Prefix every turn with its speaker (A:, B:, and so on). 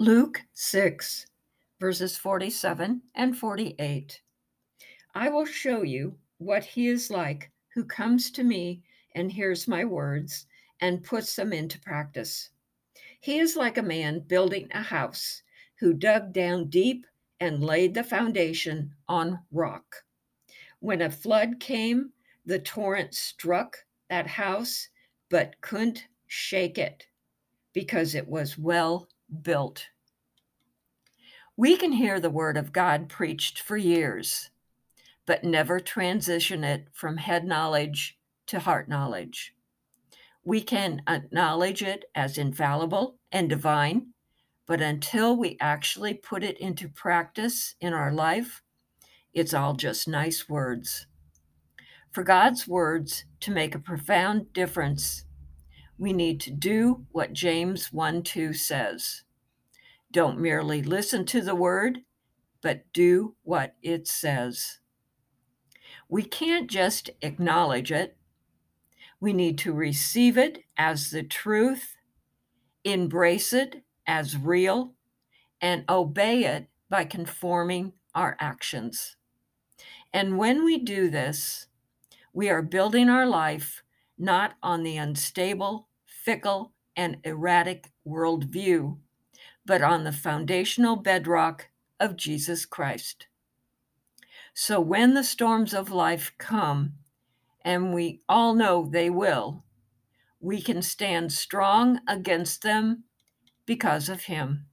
A: Luke 6, verses 47 and 48. I will show you what he is like who comes to me and hears my words and puts them into practice. He is like a man building a house who dug down deep and laid the foundation on rock. When a flood came, the torrent struck that house but couldn't shake it because it was well built. We can hear the word of God preached for years, but never transition it from head knowledge to heart knowledge. We can acknowledge it as infallible and divine, but until we actually put it into practice in our life, it's all just nice words. For God's words to make a profound difference we need to do what James 1 2 says. Don't merely listen to the word, but do what it says. We can't just acknowledge it. We need to receive it as the truth, embrace it as real, and obey it by conforming our actions. And when we do this, we are building our life not on the unstable fickle, and erratic worldview, but on the foundational bedrock of Jesus Christ. So when the storms of life come, and we all know they will, we can stand strong against them because of Him.